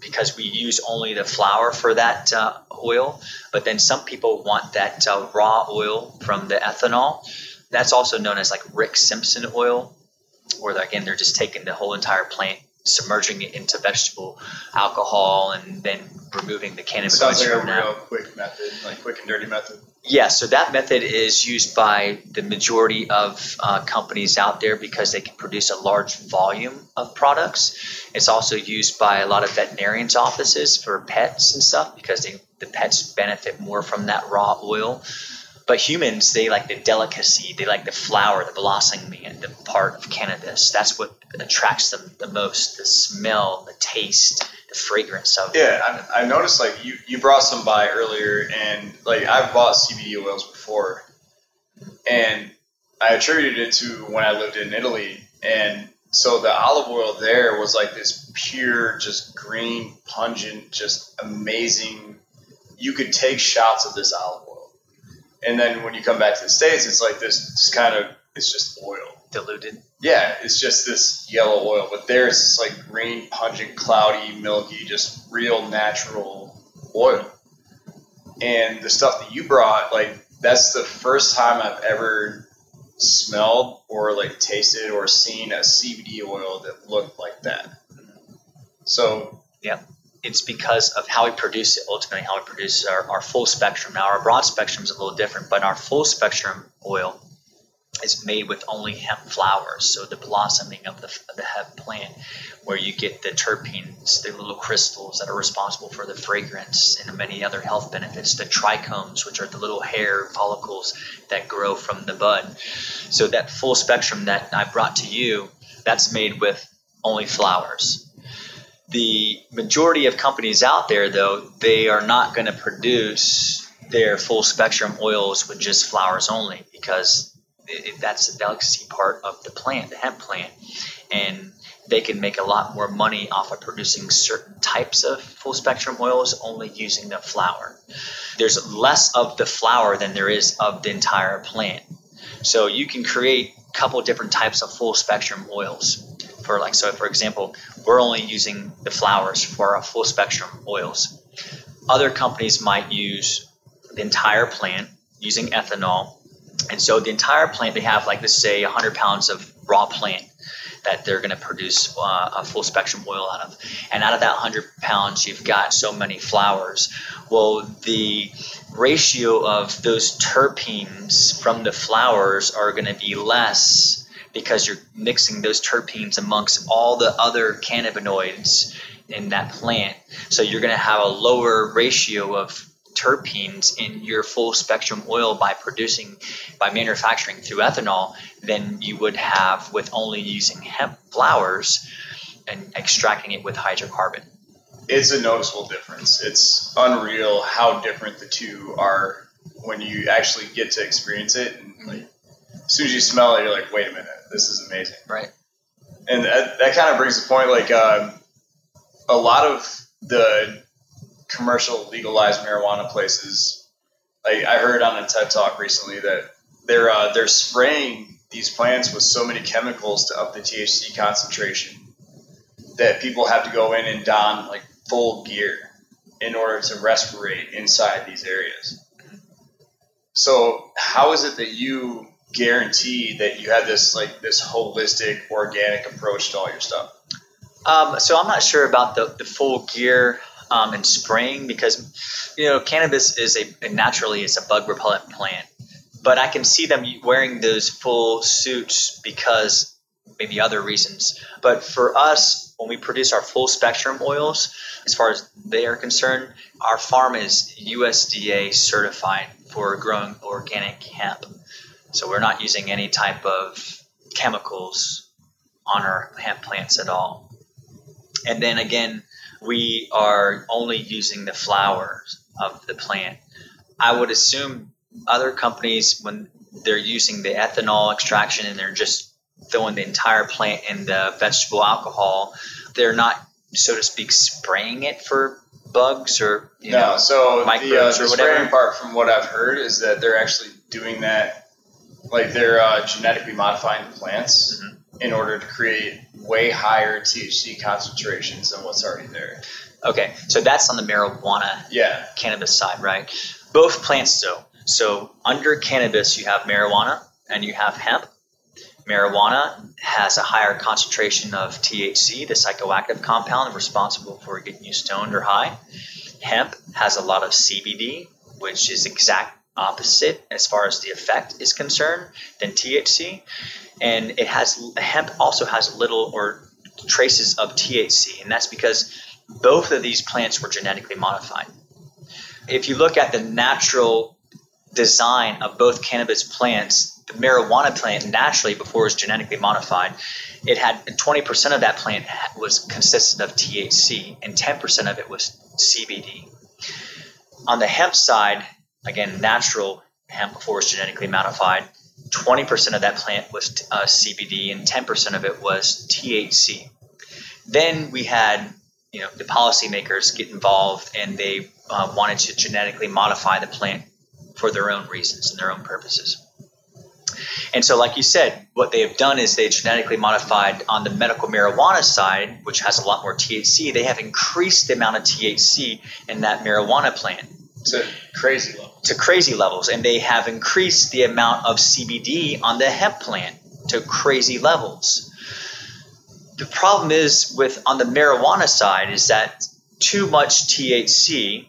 because we use only the flower for that uh, oil. But then some people want that uh, raw oil from the ethanol. That's also known as like Rick Simpson oil, where again they're just taking the whole entire plant, submerging it into vegetable alcohol, and then removing the cannabinoids Sounds like a real quick method, like quick and dirty method. Yeah, so that method is used by the majority of uh, companies out there because they can produce a large volume of products. It's also used by a lot of veterinarians' offices for pets and stuff because they, the pets benefit more from that raw oil. But humans, they like the delicacy, they like the flower, the blossoming, and the part of cannabis. That's what attracts them the most the smell, the taste, the fragrance of. Yeah, I, I noticed like you, you brought some by earlier, and like I've bought CBD oils before, and I attributed it to when I lived in Italy, and so the olive oil there was like this pure, just green, pungent, just amazing. You could take shots of this olive oil, and then when you come back to the states, it's like this, this kind of it's just oil. Diluted. Yeah, it's just this yellow oil, but there's this like green, pungent, cloudy, milky, just real natural oil. And the stuff that you brought, like that's the first time I've ever smelled or like tasted or seen a CBD oil that looked like that. So it's because of how we produce it, ultimately how we produce our, our full spectrum. Now, our broad spectrum is a little different, but our full spectrum oil is made with only hemp flowers. So the blossoming of the, the hemp plant, where you get the terpenes, the little crystals that are responsible for the fragrance and many other health benefits, the trichomes, which are the little hair follicles that grow from the bud. So that full spectrum that I brought to you, that's made with only flowers. The majority of companies out there, though, they are not going to produce their full spectrum oils with just flowers only because it, that's the delicacy part of the plant, the hemp plant, and they can make a lot more money off of producing certain types of full spectrum oils only using the flower. There's less of the flower than there is of the entire plant. So you can create a couple different types of full spectrum oils. For like so for example, we're only using the flowers for our full spectrum oils. Other companies might use the entire plant using ethanol and so the entire plant, they have like let's say 100 pounds of raw plant that they're going to produce uh, a full spectrum oil out of. And out of that 100 pounds, you've got so many flowers. Well, the ratio of those terpenes from the flowers are going to be less because you're mixing those terpenes amongst all the other cannabinoids in that plant. So you're going to have a lower ratio of terpenes in your full spectrum oil by producing by manufacturing through ethanol than you would have with only using hemp flowers and extracting it with hydrocarbon. it's a noticeable difference. It's unreal how different the two are when you actually get to experience it. And like, as soon as you smell it, you're like, wait a minute, this is amazing. Right. And that, that kind of brings the point like um, a lot of the commercial legalized marijuana places, like I heard on a TED talk recently that they're uh, they're spraying these plants with so many chemicals to up the THC concentration that people have to go in and don like full gear in order to respirate inside these areas. So how is it that you guarantee that you have this like this holistic organic approach to all your stuff? Um, so I'm not sure about the, the full gear um, and spraying because you know cannabis is a naturally it's a bug repellent plant, but I can see them wearing those full suits because maybe other reasons. But for us, when we produce our full spectrum oils, as far as they are concerned, our farm is USDA certified for growing organic hemp. So we're not using any type of chemicals on our hemp plants at all. And then again, we are only using the flowers of the plant. I would assume other companies, when they're using the ethanol extraction and they're just throwing the entire plant in the vegetable alcohol, they're not, so to speak, spraying it for bugs or you no. know So microbes the, uh, or the whatever? spraying part, from what I've heard, is that they're actually doing that, like they're uh, genetically modifying the plants Mm-hmm. in order to create way higher THC concentrations than what's already there. Okay, so that's on the marijuana Yeah. cannabis side, right? Both plants, though. So under cannabis, you have marijuana and you have hemp. Marijuana has a higher concentration of THC, the psychoactive compound responsible for getting you stoned or high. Hemp has a lot of CBD, which is exact opposite as far as the effect is concerned than THC. And it has hemp also has little or traces of THC, and that's because both of these plants were genetically modified. If you look at the natural design of both cannabis plants, the marijuana plant naturally, before it was genetically modified, it had 20% of that plant was consisted of THC and 10% of it was CBD. On the hemp side, again, natural hemp before was genetically modified, 20% of that plant was uh, CBD and 10% of it was THC. Then we had you know the policymakers get involved and they uh, wanted to genetically modify the plant for their own reasons and their own purposes. And so, like you said, what they have done is they genetically modified on the medical marijuana side, which has a lot more THC. They have increased the amount of THC in that marijuana plant A crazy level. to crazy levels, and they have increased the amount of CBD on the hemp plant to crazy levels. The problem is with on the marijuana side is that too much THC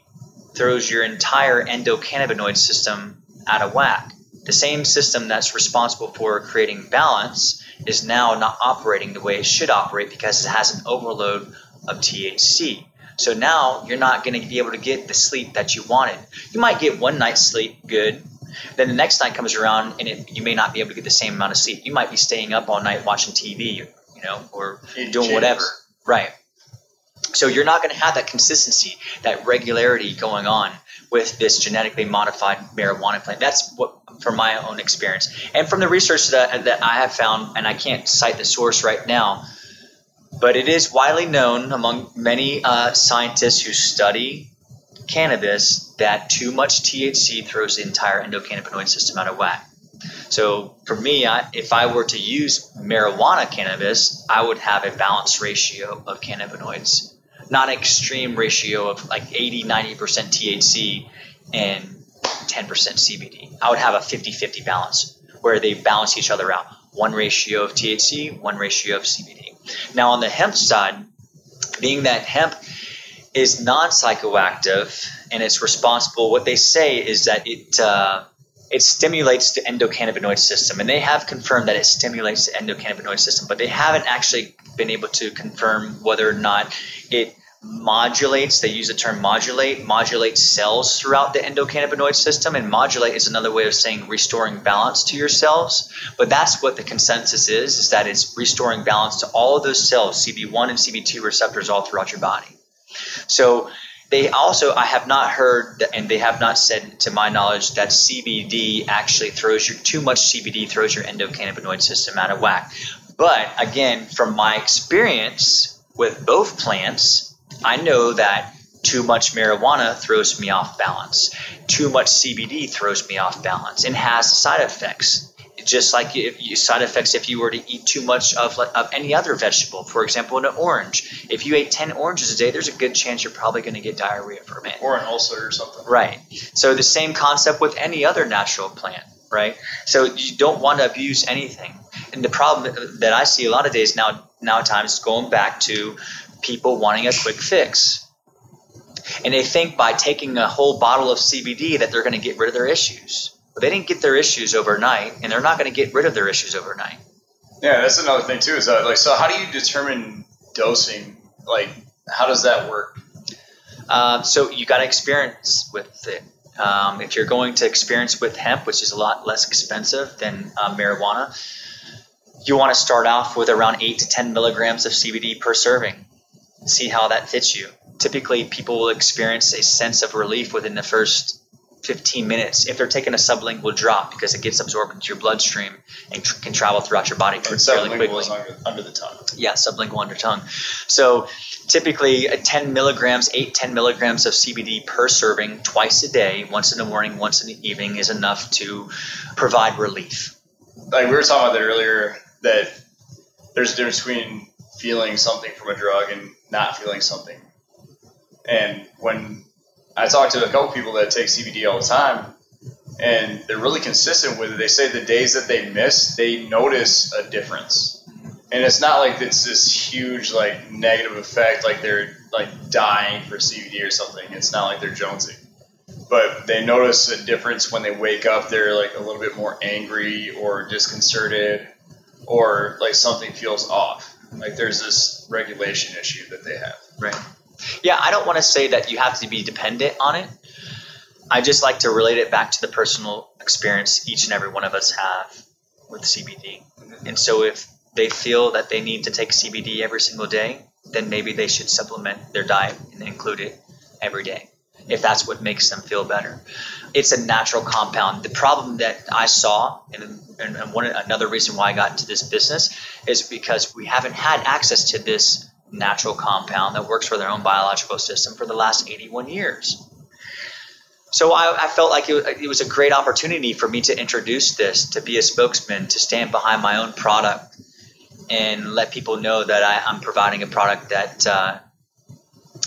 throws your entire endocannabinoid system out of whack. The same system that's responsible for creating balance is now not operating the way it should operate because it has an overload of THC. So now you're not going to be able to get the sleep that you wanted. You might get one night's sleep, good. Then the next night comes around and it, you may not be able to get the same amount of sleep. You might be staying up all night watching TV, you know, or Eating doing chips. whatever. Right. So you're not going to have that consistency, that regularity going on with this genetically modified marijuana plant. That's what, from my own experience, and from the research that that I have found, and I can't cite the source right now, but it is widely known among many uh, scientists who study cannabis that too much THC throws the entire endocannabinoid system out of whack. So for me, I, if I were to use marijuana cannabis, I would have a balanced ratio of cannabinoids, not an extreme ratio of like 80, 90% THC and 10% CBD. I would have a 50 50 balance where they balance each other out. One ratio of THC, one ratio of CBD. Now, on the hemp side, being that hemp is non psychoactive and it's responsible, what they say is that it. Uh, it stimulates the endocannabinoid system, and they have confirmed that it stimulates the endocannabinoid system, but they haven't actually been able to confirm whether or not it modulates. They use the term modulate, modulate cells throughout the endocannabinoid system, and modulate is another way of saying restoring balance to your cells. But that's what the consensus is: is that it's restoring balance to all of those cells, CB1 and CB2 receptors, all throughout your body. So they also, I have not heard, and they have not said, to my knowledge, that CBD actually throws your too much CBD throws your endocannabinoid system out of whack. But again, from my experience with both plants, I know that too much marijuana throws me off balance. Too much CBD throws me off balance and has side effects. Just like if you, side effects if you were to eat too much of, of any other vegetable, for example, an orange. If you ate 10 oranges a day, there's a good chance you're probably going to get diarrhea from it. Or an ulcer or something. Right. So the same concept with any other natural plant, right? So you don't want to abuse anything. And the problem that I see a lot of days now, now times going back to people wanting a quick fix. And they think by taking a whole bottle of CBD that they're going to get rid of their issues. But they didn't get their issues overnight, and they're not going to get rid of their issues overnight. Yeah, that's another thing too. Is that like so? How do you determine dosing? Like, how does that work? Um, so you got to experience with it. Um, if you're going to experience with hemp, which is a lot less expensive than uh, marijuana, you want to start off with around 8 to 10 milligrams of CBD per serving. See how that fits you. Typically, people will experience a sense of relief within the first 15 minutes if they're taking a sublingual drop because it gets absorbed into your bloodstream and tr- can travel throughout your body And fairly quickly. is under, under the tongue. Yeah, sublingual under tongue. So typically, uh, 10 milligrams, 8, 10 milligrams of CBD per serving twice a day, once in the morning, once in the evening, is enough to provide relief. Like we were talking about that earlier, that there's a difference between feeling something from a drug and not feeling something. And when I talk to a couple people that take CBD all the time, and they're really consistent with it, they say the days that they miss, they notice a difference. And it's not like it's this huge like negative effect, like they're like dying for CBD or something. It's not like they're jonesing, but they notice a difference when they wake up. They're like a little bit more angry or disconcerted, or like something feels off. Like there's this regulation issue that they have. Right. Yeah, I don't want to say that you have to be dependent on it. I just like to relate it back to the personal experience each and every one of us have with CBD. Mm-hmm. And so if they feel that they need to take CBD every single day, then maybe they should supplement their diet and include it every day if that's what makes them feel better. It's a natural compound. The problem that I saw, and, and, one another reason why I got into this business, is because we haven't had access to this natural compound that works for their own biological system for the last 81 years. So I, I felt like it, it was a great opportunity for me to introduce this, to be a spokesman, to stand behind my own product, and let people know that I, I'm providing a product that uh,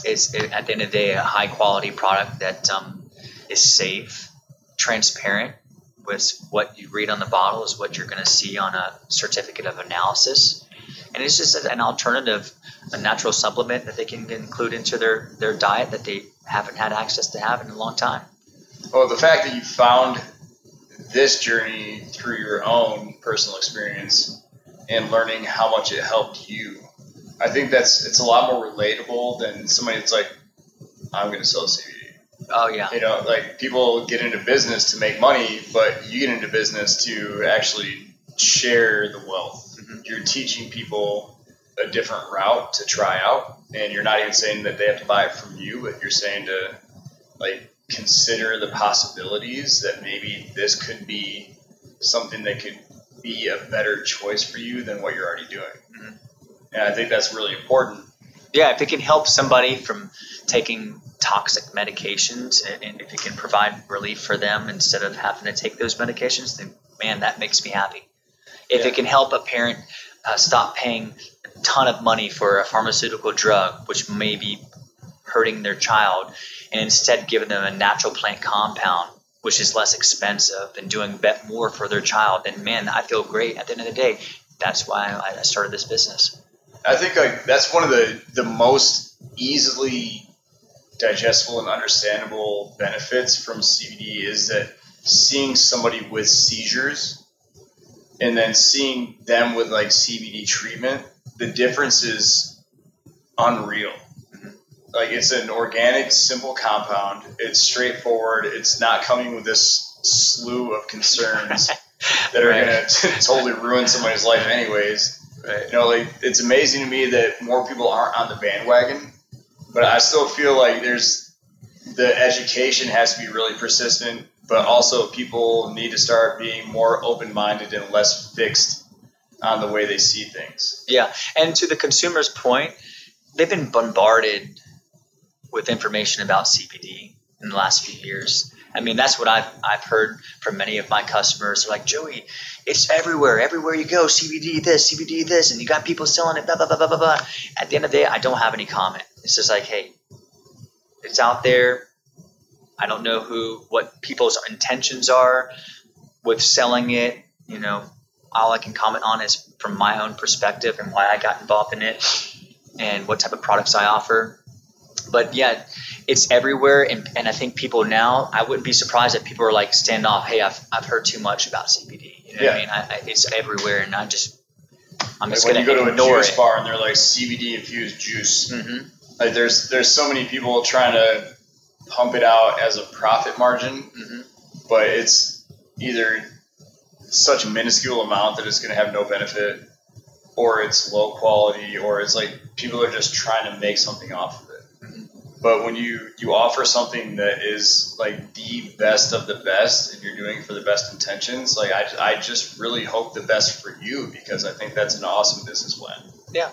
is, at the end of the day, a high quality product that um, is safe, transparent. With what you read on the bottle is what you're going to see on a certificate of analysis, and it's just an alternative, a natural supplement that they can include into their their diet that they haven't had access to have in a long time. Well, the fact that you found this journey through your own personal experience and learning how much it helped you, I think that's it's a lot more relatable than somebody that's like, I'm going to sell CBD. Oh yeah, You know, like people get into business to make money, but you get into business to actually share the wealth. You're teaching people a different route to try out, and you're not even saying that they have to buy it from you, but you're saying to like consider the possibilities that maybe this could be something that could be a better choice for you than what you're already doing. Mhm. And I think that's really important. yeah. If it can help somebody from taking toxic medications, and, if it can provide relief for them instead of having to take those medications, then man, that makes me happy. If Yeah. it can help a parent uh, stop paying a ton of money for a pharmaceutical drug, which may be hurting their child, and instead giving them a natural plant compound, which is less expensive and doing bet more for their child, then man, I feel great. At the end of the day, that's why I started this business. I think like that's one of the the most easily digestible and understandable benefits from CBD is that seeing somebody with seizures and then seeing them with like CBD treatment, the difference is unreal. Mm-hmm. Like it's an organic, simple compound. It's straightforward. It's not coming with this slew of concerns that are Right. going to totally ruin somebody's life, anyways. Right. You know, like it's amazing to me that more people aren't on the bandwagon, but I still feel like there's the education has to be really persistent, but also people need to start being more open-minded and less fixed on the way they see things. Yeah, and to the consumer's point, they've been bombarded with information about CBD in the last few years. I mean, that's what I've, I've heard from many of my customers. They're like, Joey, it's everywhere. Everywhere you go, CBD this, CBD this, and you got people selling it, blah, blah, blah, blah, blah, blah. At the end of the day, I don't have any comment. It's just like, hey, it's out there. I don't know who, what people's intentions are with selling it. You know, all I can comment on is from my own perspective and why I got involved in it and what type of products I offer. But yeah, it's everywhere, and, and I think people now, I wouldn't be surprised if people are like stand off. Hey, I've, I've heard too much about CBD. You know what I mean? I, I, it's everywhere, and I just I'm Like just when gonna you go to a ignore juice it. bar and they're like CBD infused juice, hmm like there's there's so many people trying to pump it out as a profit margin, hmm but it's either such a minuscule amount that it's going to have no benefit, or it's low quality, or it's like people are just trying to make something off of it. Mhm. But when you you offer something that is like the best of the best, and you're doing it for the best intentions, like I, I just really hope the best for you because I think that's an awesome business plan. Yeah.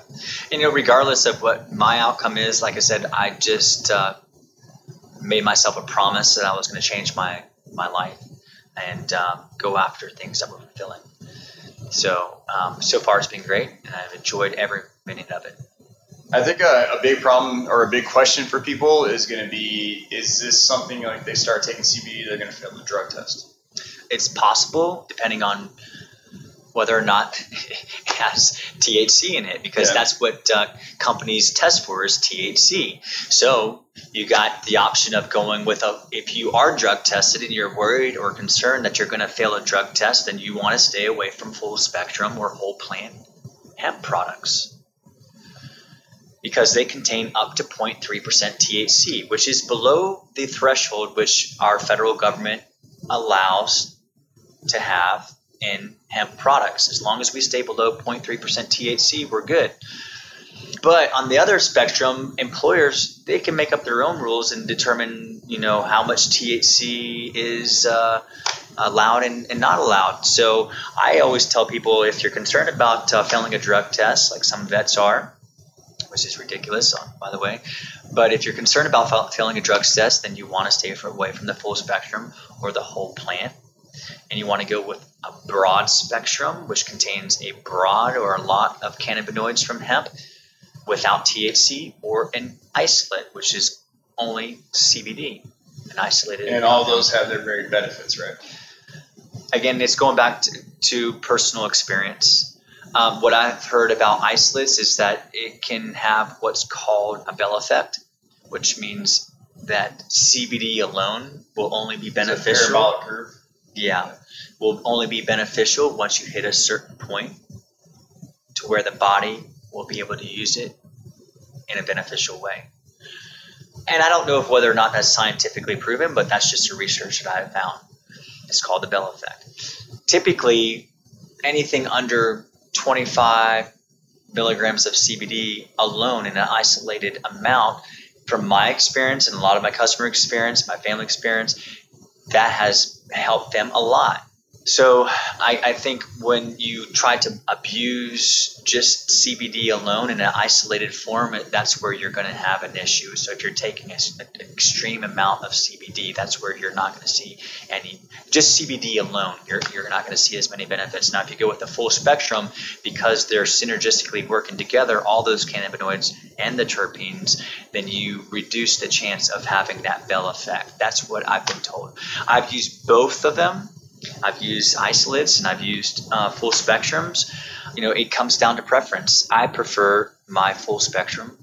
And, you know, regardless of what my outcome is, like I said, I just uh, made myself a promise that I was going to change my, my life and um, go after things that were fulfilling. So, um, so far it's been great, and I've enjoyed every minute of it. I think a, a big problem or a big question for people is going to be: Is this something like they start taking CBD, they're going to fail the drug test? It's possible, depending on whether or not it has THC in it, because Yeah. that's what uh, companies test for is THC. So you got the option of going with a. If you are drug tested and you're worried or concerned that you're going to fail a drug test, then you want to stay away from full spectrum or whole plant hemp products because they contain up to 0.3% THC, which is below the threshold which our federal government allows to have in hemp products. As long as we stay below 0.3% THC, we're good. But on the other spectrum, employers they can make up their own rules and determine, you know, how much THC is uh, allowed and, and not allowed. So I always tell people if you're concerned about uh, failing a drug test, like some vets are, which is ridiculous, uh, by the way. But if you're concerned about failing a drug test, then you want to stay away from the full spectrum or the whole plant. And you want to go with a broad spectrum, which contains a broad or a lot of cannabinoids from hemp without THC, or an isolate, which is only CBD, an isolated. And all those have their very benefits, right? again, it's going back to, to personal experience. Um, what I've heard about isolates is that it can have what's called a bell effect, which means that CBD alone will only be beneficial. Yeah, will only be beneficial once you hit a certain point to where the body will be able to use it in a beneficial way. And I don't know if whether or not that's scientifically proven, but that's just a research that I have found. It's called the Bell effect. Typically, anything under 25 milligrams of CBD alone in an isolated amount, from my experience and a lot of my customer experience, my family experience, that has helped them a lot. So I, I think when you try to abuse just CBD alone in an isolated form, that's where you're going to have an issue. So if you're taking a, an extreme amount of CBD, that's where you're not going to see any. Just CBD alone, you're, you're not going to see as many benefits. Now, if you go with the full spectrum, because they're synergistically working together, all those cannabinoids and the terpenes, then you reduce the chance of having that bell effect. That's what I've been told. I've used both of them. I've used isolates and I've used uh, full spectrums. You know, it comes down to preference. I prefer my full spectrum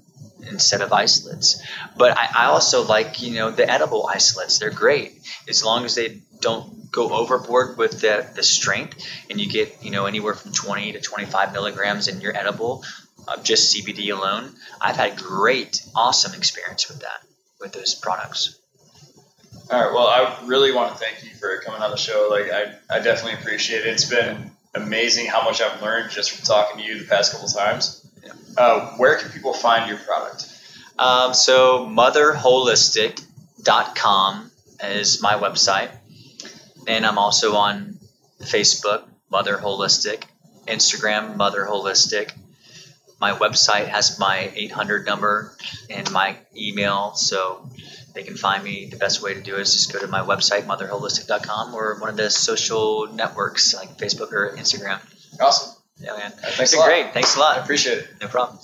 instead of isolates. But I, I also like, you know, the edible isolates. They're great as long as they don't go overboard with the, the strength and you get, you know, anywhere from 20 to 25 milligrams in your edible of just CBD alone. I've had great, awesome experience with that, with those products. All right. Well, I really want to thank you for coming on the show. Like, I, I definitely appreciate it. It's been amazing how much I've learned just from talking to you the past couple of times. Yeah. Uh, where can people find your product? Um, so motherholistic.com is my website. And I'm also on Facebook, Mother Holistic, Instagram, Mother Holistic. My website has my 800 number and my email, so they can find me. The best way to do it is just go to my website, motherholistic.com, or one of the social networks like Facebook or Instagram. Awesome. Yeah, man. Thanks It's a been lot. great. Thanks a I lot. appreciate it. No problem.